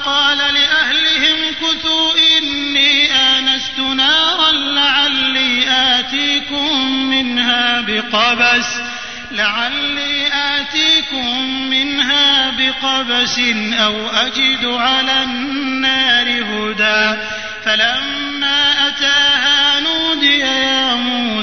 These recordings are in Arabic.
فقال لأهلهم كثوا إني آنست نارا لعلي آتيكم منها بقبس لعلي آتيكم منها بقبس أو أجد على النار هدى. فلما أتاها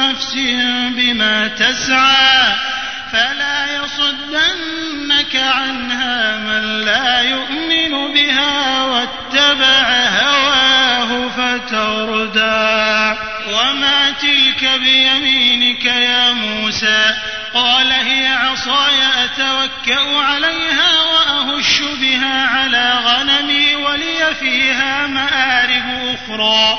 نفس بما تسعى فلا يصدنك عنها من لا يؤمن بها واتبع هواه فتردى. وما تلك بيمينك يا موسى؟ قال هي عصاي أتوكأ عليها وأهش بها على غنمي ولي فيها مآرب أخرى.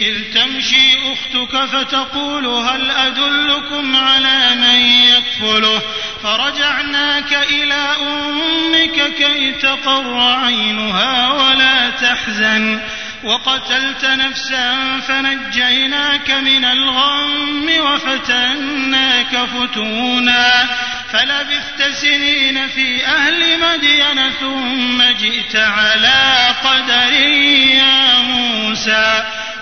إذ تمشي أختك فتقول هل أدلكم على من يكفله؟ فرجعناك إلى أمك كي تقر عينها ولا تحزن. وقتلت نفسا فنجيناك من الغم وفتناك فتونا. فلبثت سنين في أهل مدين ثم جئت على قدر يا موسى.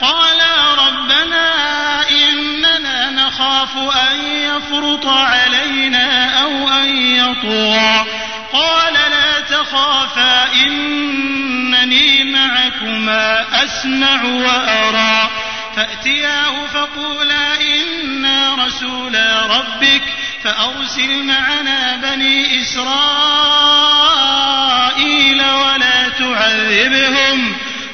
قالا ربنا إننا نخاف أن يفرط علينا أو أن يطغى قال لا تخافا إنني معكما أسمع وأرى. فأتياه فقولا إنا رسولا ربك فأرسل معنا بني إسرائيل ولا تعذبهم.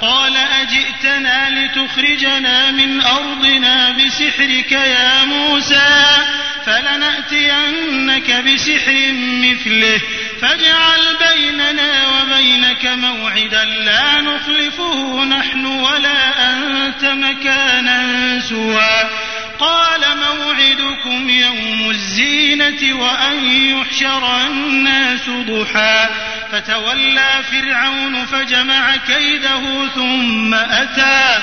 قال أجئتنا لتخرجنا من أرضنا بسحرك يا موسى فلنأتينك بسحر مثله فاجعل بيننا وبينك موعدا لا نخلفه نحن ولا أنت مكانا سوى. قال موعدكم يوم الزينة وأن يحشر الناس ضحى. فتولى فرعون فجمع كيده ثم أتى.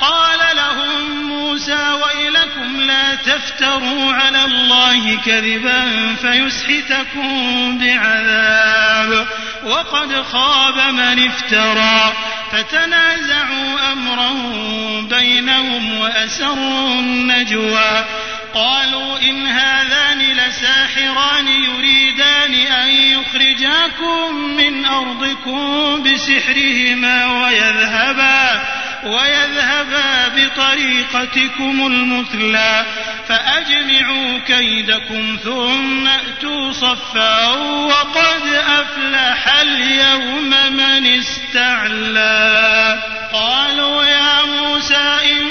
قال لهم موسى ويلكم لا تفتروا على الله كذبا فيسحتكم بعذاب. وقد خاب من افترى. فتنازعوا أمرهم بينهم وأسروا النجوى. قالوا إن هذان لساحران يريدان أن يخرجاكم من أرضكم بسحرهما ويذهبا ويذهبا بطريقتكم المثلى فأجمعوا كيدكم ثم أتوا صفا وقد أفلح اليوم من استعلى قالوا يا موسى إما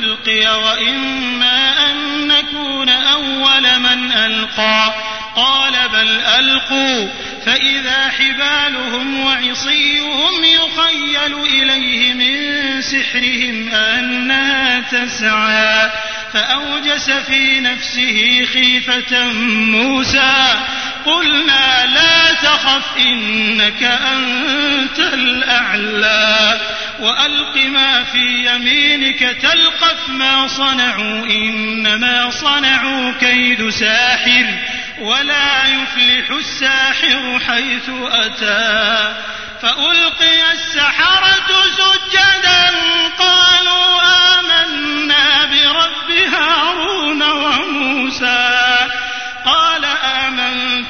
أن تلقي وإما أن نكون أول من ألقى. قال بل ألقوا. فإذا حبالهم وعصيهم يخيل إليه من سحرهم أنها تسعى. فأوجس في نفسه خيفة موسى. قلنا لا تخف إنك أنت الأعلى. وألق ما في يمينك تلقف ما صنعوا إنما صنعوا كيد ساحر ولا يفلح الساحر حيث أتى. فألقي السحرة سجدا قالوا آمنا برب هارون وموسى. قال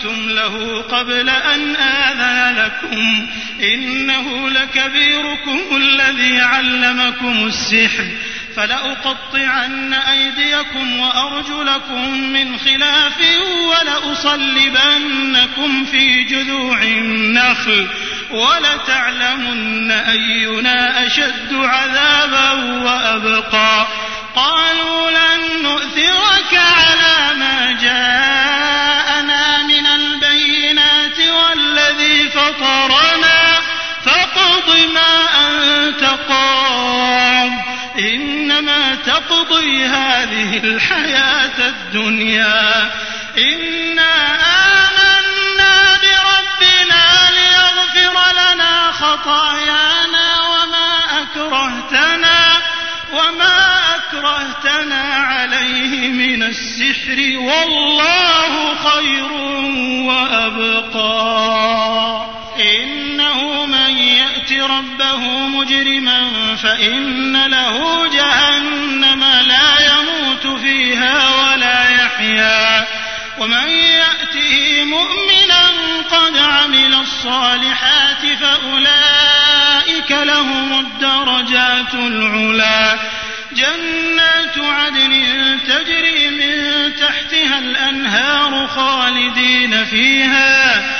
آمنتم له قبل أن آذن لكم إنه لكبيركم الذي علمكم السحر فلأقطعن أيديكم وأرجلكم من خلاف ولأصلبنكم في جذوع النخل ولتعلمن أينا أشد هذه الحياة الدنيا. إنا آمنا بربنا ليغفر لنا خطايانا وما أكرهتنا وما أكرهتنا عليه من السحر. والله خير وأبقى. إنه من يأت ربه مجرما فإن له جهنم لا يموت فيها ولا يحيا. ومن يأته مؤمنا قد عمل الصالحات فأولئك لهم الدرجات العلا. جنات عدن تجري من تحتها الأنهار خالدين فيها.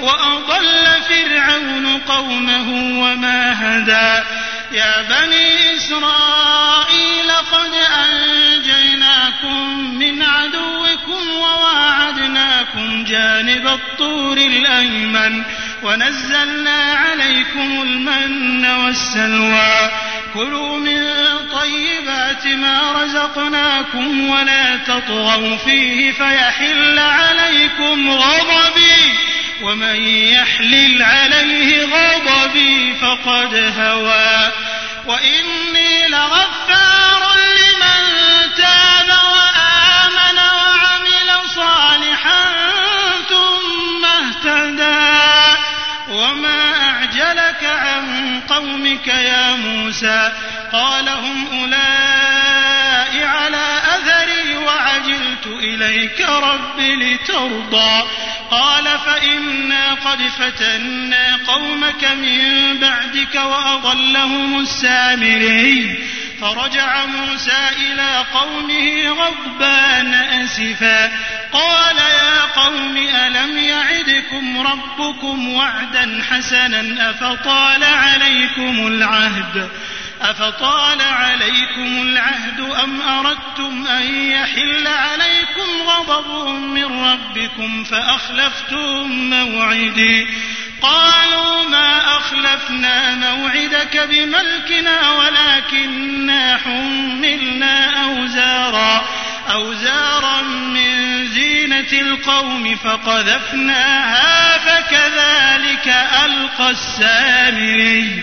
وأضل فرعون قومه وما هدى. يا بني إسرائيل قد أنجيناكم من عدوكم وواعدناكم جانب الطور الأيمن ونزلنا عليكم المن والسلوى. كلوا من طيبات ما رزقناكم ولا تطغوا فيه فيحل عليكم غضبي. ومن يحلل عليه غضبي فقد هوى. وإني لغفار لمن تاب وآمن وعمل صالحا ثم اهتدى. وما أعجلك عن قومك يا موسى؟ قال هم أولئك على أثري وعجلت إليك رب لترضى. قال فإنا قد فتنا قومك من بعدك وأضلهم السامري فرجع موسى إلى قومه غضبان أسفا. قال يا قوم ألم يعدكم ربكم وعدا حسنا أفطال عليكم العهد؟ أفطال عليكم العهد أم أردتم أن يحل عليكم غضب من ربكم فأخلفتم موعدي؟ قالوا ما أخلفنا موعدك بملكنا ولكننا حملنا أوزارا أوزارا من زينة القوم فقذفناها فكذلك ألقى السامري.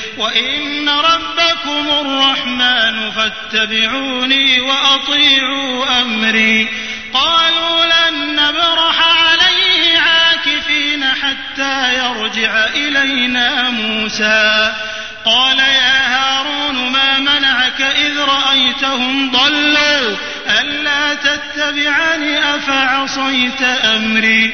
وإن ربكم الرحمن فاتبعوني وأطيعوا أمري. قالوا لن نبرح عليه عاكفين حتى يرجع إلينا موسى. قال يا هارون ما منعك إذ رأيتهم ضلوا؟ ألا تتبعني أفعصيت أمري؟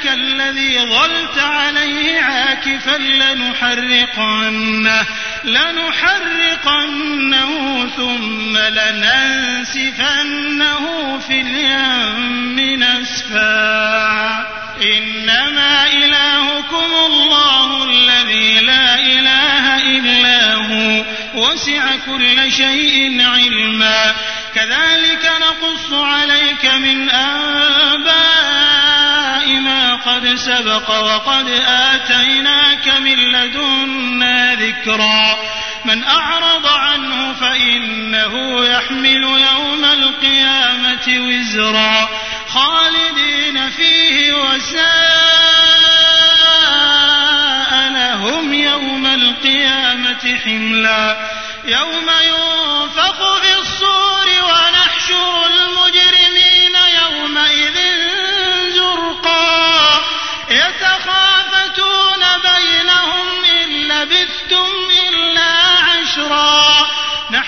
إلهك الذي ظلت عليه عاكفا لنحرقنه لنحرقنه ثم لننسفنه في اليم نسفا. إنما إلهكم الله الذي لا إله إلا هو وسع كل شيء علما. كذلك نقص عليك من أنباء ما قد سبق وقد آتيناك من لدنا ذكرا. من أعرض عنه فإنه يحمل يوم القيامة وزرا. خالدين فيه وساء لهم يوم القيامة حملا. يوم ينفخ في الصور ونحشر المجرمين.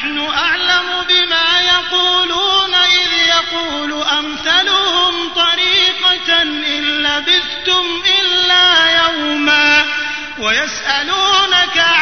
نحن أعلم بما يقولون إذ يقول أمثلهم طريقة إن لبثتم إلا يوما ويسألونك عن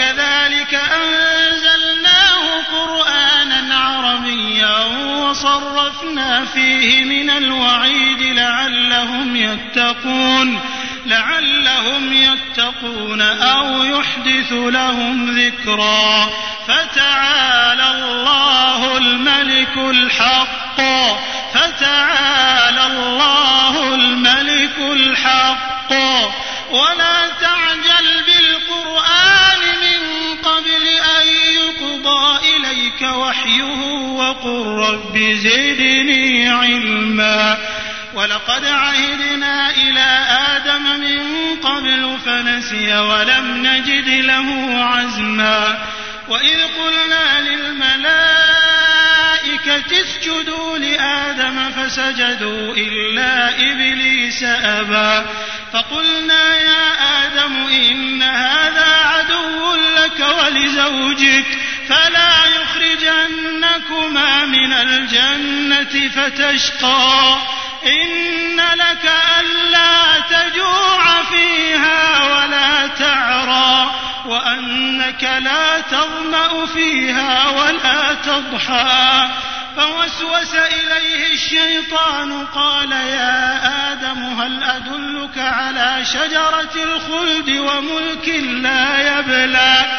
وكذلك أنزلناه قرآنا عربيا وصرفنا فيه من الوعيد لعلهم يتقون لعلهم يتقون أو يحدث لهم ذكرا. فتعالى الله الملك الحق فتعالى الله الملك الحق. ولا إليك وحيه وقل رب زدني علما. ولقد عهدنا إلى آدم من قبل فنسي ولم نجد له عزما. وإذ قلنا للملائكة اسجدوا لآدم فسجدوا إلا إبليس أبى. فقلنا يا آدم إن هذا عدو لك ولزوجك. فلا يخرجنكما من الجنة فتشقى. إن لك ألا تجوع فيها ولا تعرى وأنك لا تظمأ فيها ولا تضحى. فوسوس إليه الشيطان قال يا آدم هل أدلك على شجرة الخلد وملك لا يبلى؟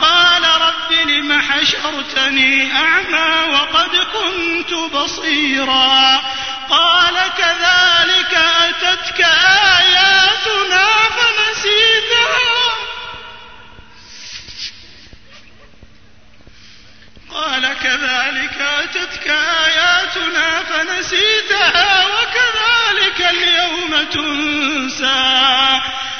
قال رب لم حشرتني أعمى وقد كنت بصيرا قال كذلك أتتك آياتنا فنسيتها قال كذلك أتتك آياتنا فنسيتها وكذلك اليوم تنسى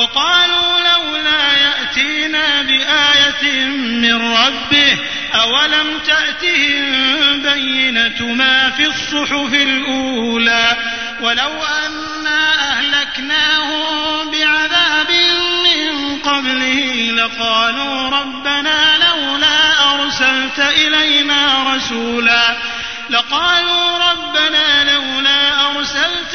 وقالوا لولا يأتينا بآية من ربه أولم تأتهم بينة ما في الصحف الأولى ولو أنا أهلكناهم بعذاب من قبله لقالوا ربنا لولا أرسلت إلينا رسولا لقالوا ربنا لولا أرسلت